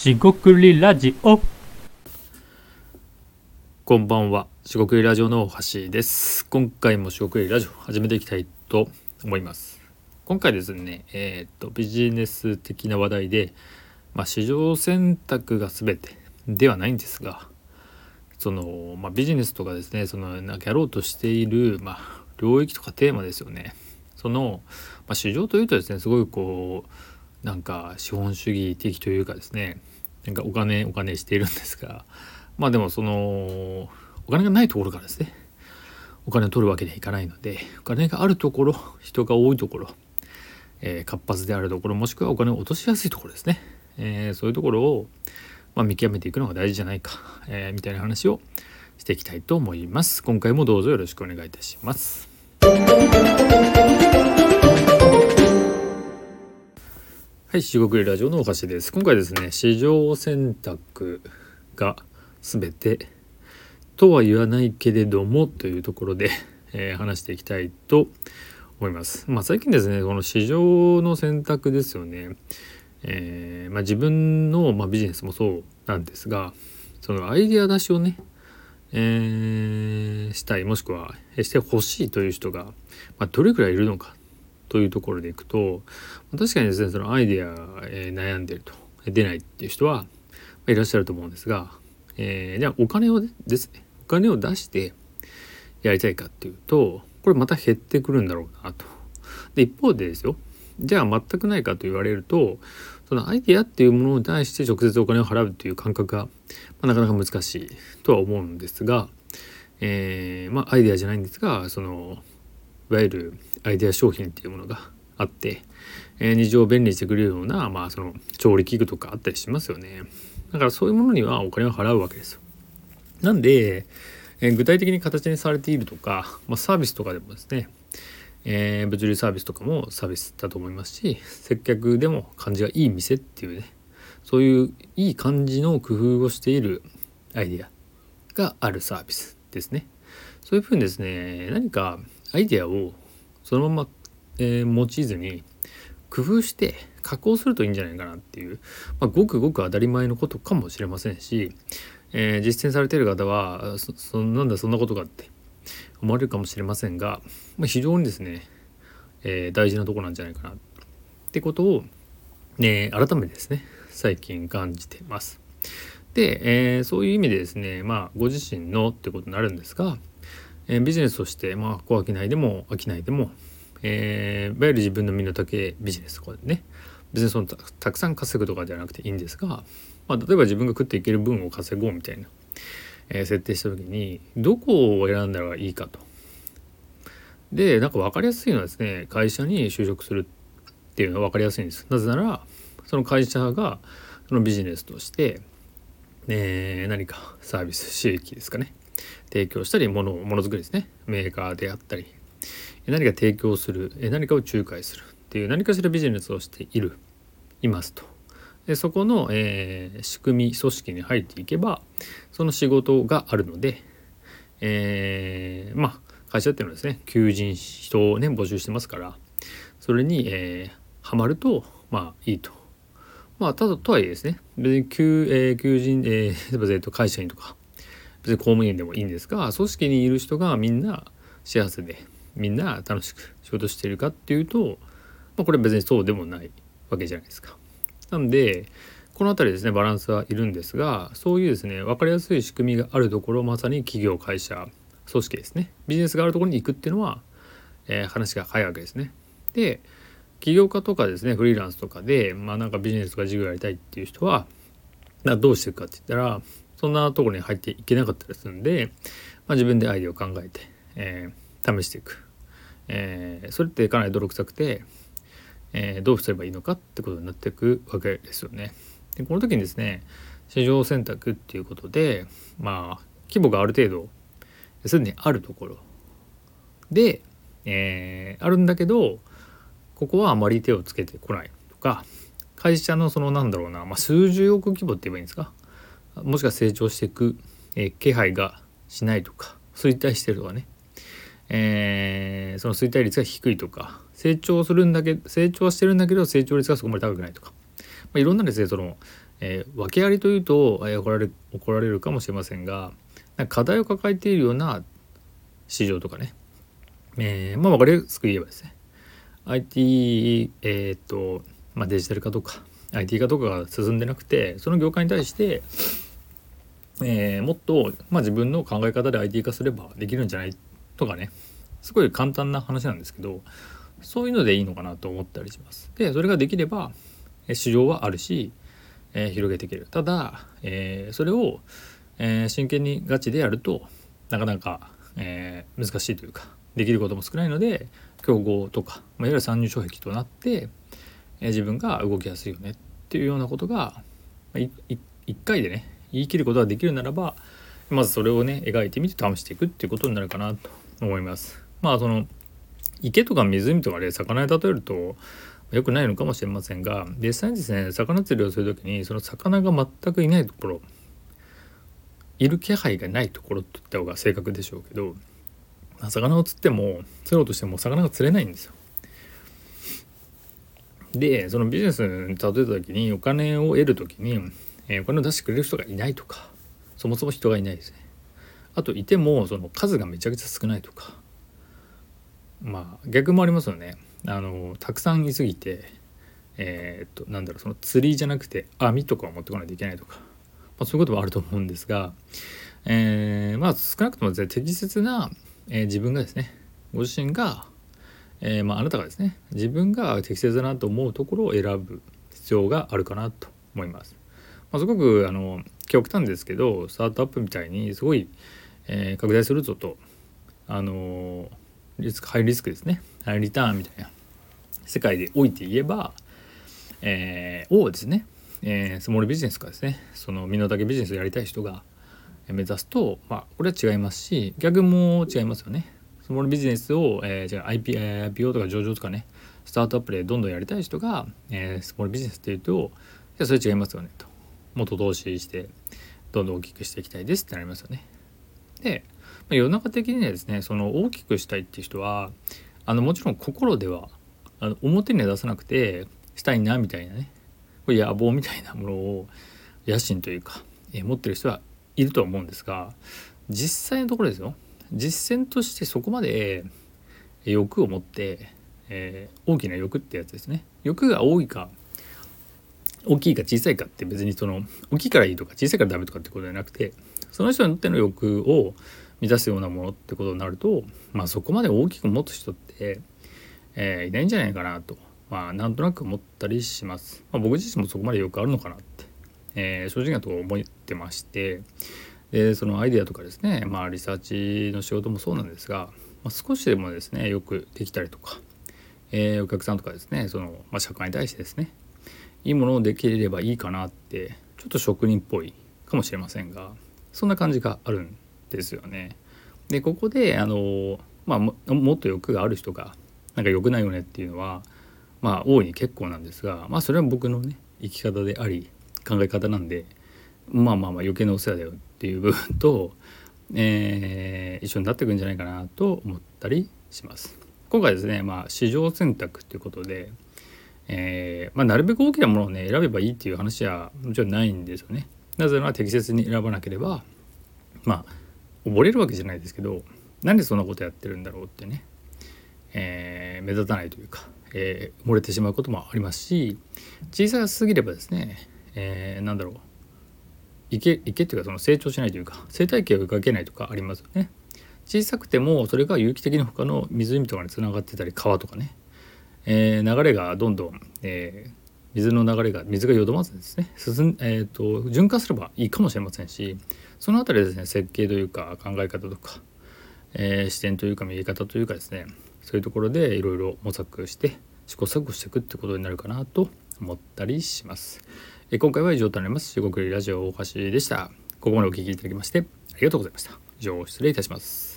しごくりラジオこんばんは、しごくりラジオの橋です。今回もしごくりラジオ始めていきたいと思います。今回ですね、えーっとビジネス的な話題で、まあ、市場選択が全てではないんですが、そのまあ、ビジネスとかですね、そのなんかやろうとしているまあ領域とかテーマですよね。そのまあ、市場というとですね、すごいこうなんか資本主義的というかですね、なんかお金お金しているんですが。まあでもそのお金がないところからですねお金を取るわけにはいかないのでお金があるところ人が多いところ、えー活発であるところもしくはお金を落としやすいところですね、えーそういうところを、まあ、見極めていくのが大事じゃないか、えーみたいな話をしていきたいと思います今回もどうぞよろしくお願いいたしますはい、四国ラジオのお菓子です。今回ですね、市場選択が全てとは言わないけれどもというところで、えー話していきたいと思います。まあ最近ですね、この市場の選択ですよね。えーまあ、自分の、まあ、ビジネスもそうなんですが、そのアイデア出しをね、えーしたいもしくはしてほしいという人が、ま、どれくらいいるのかというところでいくと確かにですねそのアイデア、えー悩んでると出ないっていう人はまいらっしゃると思うんですが、えーじゃあお金をですねお金を出してやりたいかっていうとこれまた減ってくるんだろうなと。で一方でですよじゃあ全くないかと言われるとそのアイデアっていうものに対して直接お金を払うっていう感覚が、まあなかなか難しいとは思うんですが、えーまあアイデアじゃないんですがそのいわゆるアイデア商品っていうものがあって、えー日常を便利にしてくれるような、まあ、その調理器具とかあったりしますよね。だからそういうものにはお金を払うわけですよ。なんで、えー具体的に形にされているとか、まあ、サービスとかでもですね、えー物流サービスとかもサービスだと思いますし接客でも感じがいい店っていうねそういういい感じの工夫をしているアイデアがあるサービスですね。そういうふうにですね何かアイデアをそのまま、えー用いずに工夫して加工するといいんじゃないかなっていう、まあ、ごくごく当たり前のことかもしれませんし、えー実践されている方はそそなんだそんなことかって思われるかもしれませんが、まあ、非常にですね、えー大事なとこなんじゃないかなってことを、ね、改めてですね最近感じてます。で、えーそういう意味でですねまあご自身のってことになるんですが、えービジネスとしてまあ小商いでも商いでも、えーいわゆる自分の身の丈ビジネスとかでね別にそのたたくさん稼ぐとかじゃなくていいんですが、まあ、例えば自分が食っていける分を稼ごうみたいな、えー設定した時にどこを選んだらいいかと。でなんか分かりやすいのはですね会社に就職するっていうのは分かりやすいんです。なぜならその会社がそのビジネスとして、えー何かサービス収益ですかね提供したりものものづくりですねメーカーであったり何か提供する何かを仲介するっていう何かしらビジネスをしているいますとでそこの、えー仕組み組織に入っていけばその仕事があるので、えーまあ会社っていうのはですね求人人をね募集してますからそれに、えー、はまるとまあいいと。まあただとはいえですね別に求,、えー求人、えー会社員とか別に公務員でもいいんですが組織にいる人がみんな幸せでみんな楽しく仕事してるかっていうと、まあ、これ別にそうでもないわけじゃないですか。なんでこの辺りですねバランスはいるんですがそういうですね分かりやすい仕組みがあるところまさに企業会社組織ですねビジネスがあるところに行くっていうのは、えー話が早いわけですね。で起業家とかですねフリーランスとかでまあなんかビジネスとか事業やりたいっていう人はどうしていくかって言ったらそんなところに入っていけなかったりするんで、まあ、自分でアイデアを考えて、えー試していく、えーそれってかなり泥臭くて、えーどうすればいいのかってことになっていくわけですよね。でこの時にですね市場選択っていうことでまあ規模がある程度すでにあるところで、えーあるんだけどここはあまり手をつけてこないとか会社のそのなんだろうな、まあ、数十億規模って言えばいいんですか？もしくは成長していく、えー気配がしないとか衰退してるとかね、えーその衰退率が低いとか成長するんだけ成長してるんだけど成長率がそこまで高くないとか、まあ、いろんなですねその、えー、訳ありというと、えー、怒られ怒られるかもしれませんが課題を抱えているような市場とかね、えー、まあ分かりやすく言えばですね。IT、えー、っとまあ、デジタル化とか IT 化とかが進んでなくてその業界に対して、えー、もっと、まあ、自分の考え方で IT 化すればできるんじゃない？とかね。すごい簡単な話なんですけどそういうのでいいのかなと思ったりします。でそれができれば市場はあるし、えー、広げていける。ただ、えー、それを、えー、真剣にガチでやるとなかなか、えー、難しいというかできることも少ないので競合とか、まあ、いわゆる参入障壁となって、えー、自分が動きやすいよねっていうようなことが、まあ、1回でね言い切ることができるならばまずそれをね描いてみて試していくっていうことになるかなと思います。まあその池とか湖とかで魚に例えると良くないのかもしれませんが実際にですね魚釣りをする時にその魚が全くいないところいる気配がないところって言った方が正確でしょうけど、まあ、魚を釣っても釣ろうとしても魚が釣れないんですよ。でそのビジネスに例えた時にお金を得る時に、えー、お金を出してくれる人がいないとかそもそも人がいないですね。あといてもその数がめちゃくちゃ少ないとかまあ逆もありますよね。あのたくさんいすぎてえー、っとなんだろうその釣りじゃなくて網とかを持ってこないといけないとか、まあ、そういうこともあると思うんですが、えー、まあ少なくともですね適切な、えー、自分がですねご自身が、えまあ、あなたがですね自分が適切だなと思うところを選ぶ必要があるかなと思います。まあ、すごくあの極端ですけどスタートアップみたいにすごい、え拡大するぞとあのリスクハイリスクですね。ハイリターンみたいな世界でおいて言えば、えー、をですね、えー、スモールビジネスかですねその身の丈ビジネスをやりたい人が目指すと、まあ、これは違いますし逆も違いますよね。スモールビジネスを、えー、じゃあ IP IPO とか上場とかねスタートアップでどんどんやりたい人が、えー、スモールビジネスっていうとじゃそれ違いますよねと。もっと投資してどんどん大きくしていきたいですってなりますよね。でま世の中的にはですねその大きくしたいっていう人はあのもちろん心ではあの表には出さなくてしたいなみたいなねこれ野望みたいなものを野心というか、え持ってる人はいるとは思うんですが実際のところですよ実践としてそこまで欲を持って、えー、大きな欲ってやつですね欲が多いか大きいか小さいかって別にその大きいからいいとか小さいからダメとかってことじゃなくてその人にとっての欲を満たすようなものってことになると、まあ、そこまで大きく持つ人って、えー、いないんじゃないかなと、まあ、なんとなく思ったりします。まあ、僕自身もそこまでよくあるのかなって、えー、正直なところ思ってましてでそのアイデアとかですね、まあ、リサーチの仕事もそうなんですが、まあ、少しでもですねよくできたりとか、えー、お客さんとかですねその、まあ、社会に対してですねいいものをできればいいかなってちょっと職人っぽいかもしれませんがそんな感じがあるんですよね。でここであの、まあ、もっと欲がある人がなんか良くないよねっていうのはまあ大いに結構なんですがまあそれは僕のね生き方であり考え方なんでまあまあまあ余計なお世話だよっていう部分と、えー、一緒になってくんじゃないかなと思ったりします。今回ですね、まあ、市場選択ということで、えーまあ、なるべく大きなものをね選べばいいっていう話はもちろんないんですよね。なぜなら適切に選ばなければまあ溺れるわけじゃないですけどなんでそんなことやってるんだろうってね、えー、目立たないというか、えー、漏れてしまうこともありますし小さすぎればですね、えー、なんだろう池池っていうかその成長しないというか生態系を描けないとかありますよね。小さくてもそれが有機的に他の湖とかにつながってたり川とかね、えー、流れがどんどん、えー、水の流れが水が淀まずですね進ん、えーと、循環すればいいかもしれませんしその辺りですね設計というか考え方とか、えー、視点というか見え方というかですねそういうところでいろいろ模索して試行錯誤していくってことになるかなと思ったりします。えー、今回は以上となります。中国ラジオ大橋でした。ここまでお聴きいただきましてありがとうございました。以上失礼いたします。